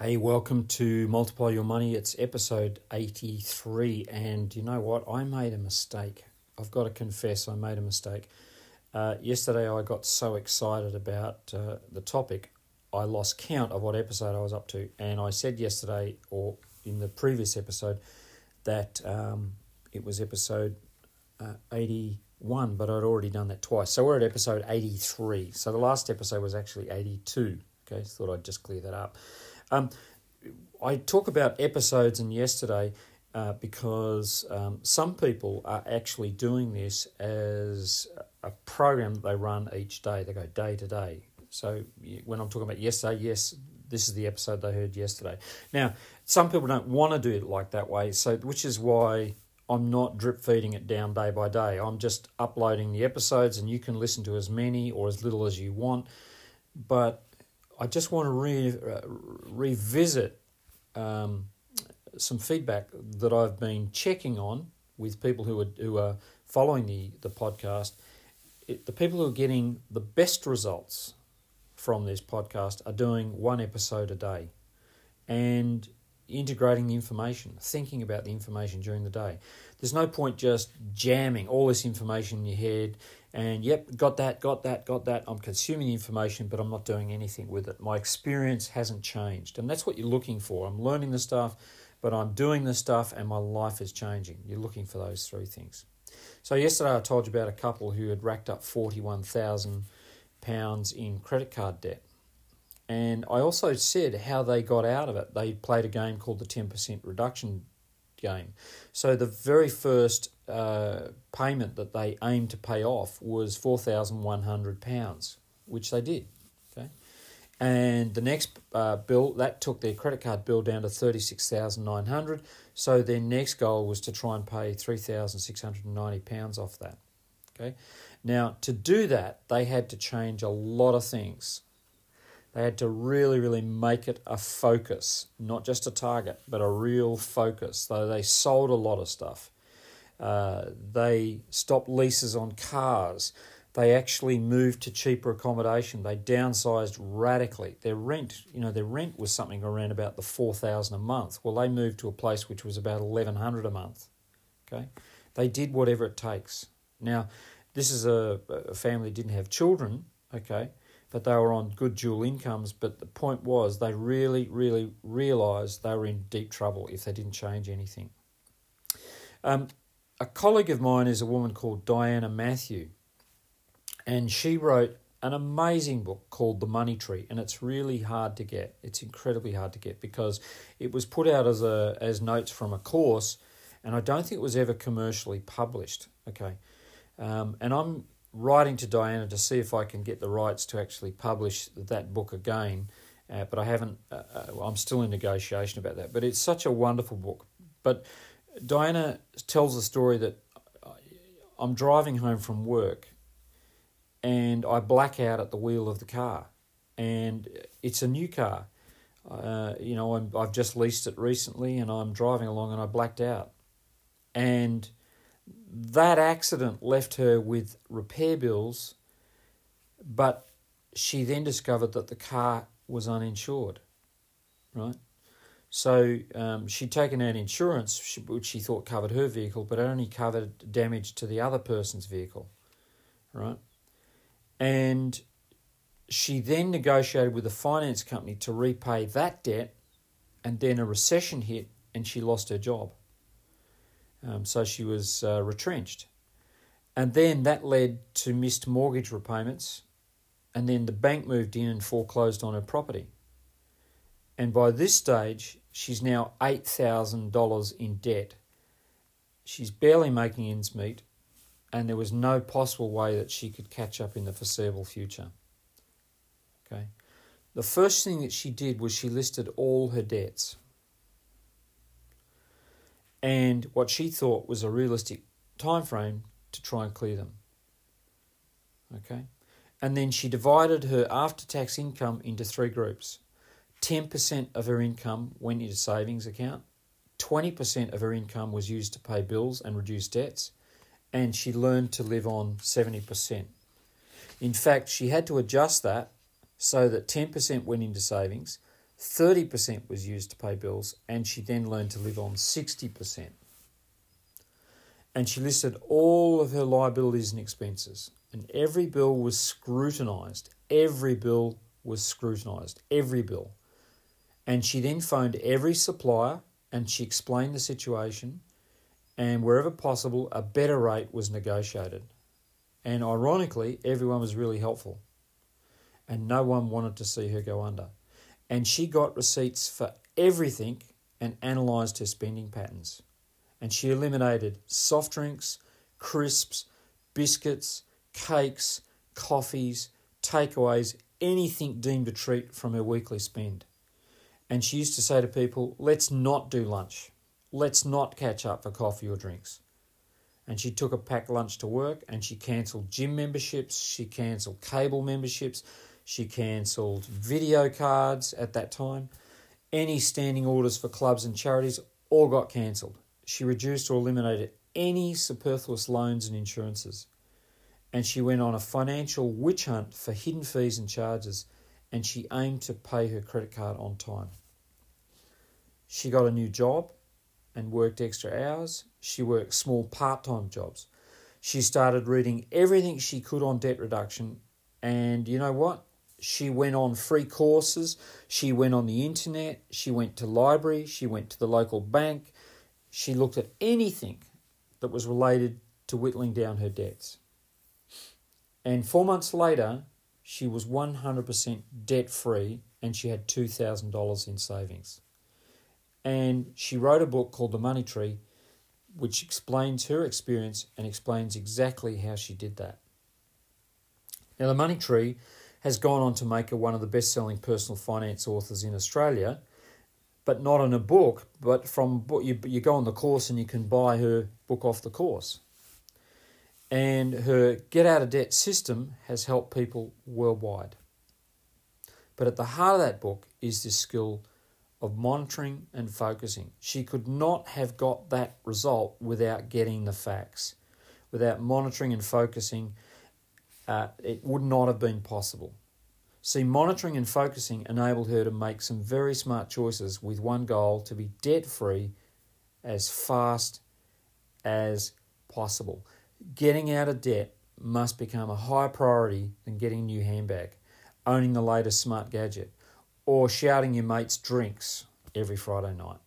Hey, welcome to Multiply Your Money. It's episode 83. And you know what? I made a mistake. I've got to confess, I made a mistake. Uh, yesterday, I got so excited about uh, the topic, I lost count of what episode I was up to. And I said yesterday, or in the previous episode, that um, it was episode uh, 81, but I'd already done that twice. So we're at episode 83. So the last episode was actually 82. Okay, thought I'd just clear that up. Um, I talk about episodes and yesterday uh, because um, some people are actually doing this as a program that they run each day. They go day to day. So when I'm talking about yesterday, yes, this is the episode they heard yesterday. Now, some people don't want to do it like that way, so which is why I'm not drip feeding it down day by day. I'm just uploading the episodes, and you can listen to as many or as little as you want. But I just want to re, uh, revisit um, some feedback that I've been checking on with people who are who are following the the podcast. It, the people who are getting the best results from this podcast are doing one episode a day, and integrating the information, thinking about the information during the day. There's no point just jamming all this information in your head and yep, got that, got that, got that. I'm consuming the information, but I'm not doing anything with it. My experience hasn't changed. And that's what you're looking for. I'm learning the stuff, but I'm doing the stuff and my life is changing. You're looking for those three things. So, yesterday I told you about a couple who had racked up £41,000 in credit card debt. And I also said how they got out of it. They played a game called the 10% reduction game. So the very first uh, payment that they aimed to pay off was four thousand one hundred pounds, which they did. Okay, and the next uh, bill that took their credit card bill down to thirty six thousand nine hundred. So their next goal was to try and pay three thousand six hundred and ninety pounds off that. Okay, now to do that they had to change a lot of things. They had to really, really make it a focus, not just a target, but a real focus. So they sold a lot of stuff. Uh, they stopped leases on cars. They actually moved to cheaper accommodation. They downsized radically. Their rent, you know, their rent was something around about the four thousand a month. Well, they moved to a place which was about eleven hundred a month. Okay, they did whatever it takes. Now, this is a, a family didn't have children. Okay, but they were on good dual incomes. But the point was, they really, really realised they were in deep trouble if they didn't change anything. Um, a colleague of mine is a woman called Diana Matthew, and she wrote an amazing book called The Money Tree, and it's really hard to get. It's incredibly hard to get because it was put out as a as notes from a course, and I don't think it was ever commercially published. Okay, um, and I'm writing to Diana to see if I can get the rights to actually publish that book again. Uh, but I haven't. Uh, uh I'm still in negotiation about that. But it's such a wonderful book. But Diana tells the story that I'm driving home from work, and I black out at the wheel of the car, and it's a new car. Uh, you know, i have just leased it recently, and I'm driving along, and I blacked out, and that accident left her with repair bills, but she then discovered that the car was uninsured, right? So um, she'd taken out insurance, which she thought covered her vehicle, but it only covered damage to the other person's vehicle, right? And she then negotiated with the finance company to repay that debt, and then a recession hit, and she lost her job. Um, so she was uh, retrenched. And then that led to missed mortgage repayments. And then the bank moved in and foreclosed on her property. And by this stage, she's now $8,000 in debt. She's barely making ends meet, and there was no possible way that she could catch up in the foreseeable future. Okay. The first thing that she did was she listed all her debts and what she thought was a realistic time frame to try and clear them. Okay? And then she divided her after tax income into three groups. 10% of her income went into savings account, 20% of her income was used to pay bills and reduce debts, and she learned to live on 70%. In fact, she had to adjust that so that 10% went into savings, 30% was used to pay bills, and she then learned to live on 60%. And she listed all of her liabilities and expenses, and every bill was scrutinised. Every bill was scrutinised, every bill. And she then phoned every supplier and she explained the situation, and wherever possible, a better rate was negotiated. And ironically, everyone was really helpful. And no one wanted to see her go under. And she got receipts for everything and analysed her spending patterns. And she eliminated soft drinks, crisps, biscuits, cakes, coffees, takeaways, anything deemed a treat from her weekly spend. And she used to say to people, let's not do lunch. Let's not catch up for coffee or drinks and she took a packed lunch to work and she cancelled gym memberships, she cancelled cable memberships, she cancelled video cards at that time. Any standing orders for clubs and charities all got cancelled. She reduced or eliminated any superfluous loans and insurances. And she went on a financial witch hunt for hidden fees and charges, and she aimed to pay her credit card on time. She got a new job and worked extra hours. She worked small part time jobs. She started reading everything she could on debt reduction. And you know what? She went on free courses. She went on the internet. She went to library. She went to the local bank. She looked at anything that was related to whittling down her debts. And four months later, she was 100% debt free and she had $2,000 in savings. And she wrote a book called The Money Tree, which explains her experience and explains exactly how she did that. Now, The Money Tree has gone on to make her one of the best selling personal finance authors in Australia, but not in a book, but from you, you go on the course and you can buy her book off the course. And her get out of debt system has helped people worldwide. But at the heart of that book is this skill of monitoring and focusing. She could not have got that result without getting the facts. Without monitoring and focusing, uh, it would not have been possible. See, monitoring and focusing enabled her to make some very smart choices with one goal to be debt free as fast as possible. Getting out of debt must become a higher priority than getting a new handbag, owning the latest smart gadget, or shouting your mates drinks every Friday night.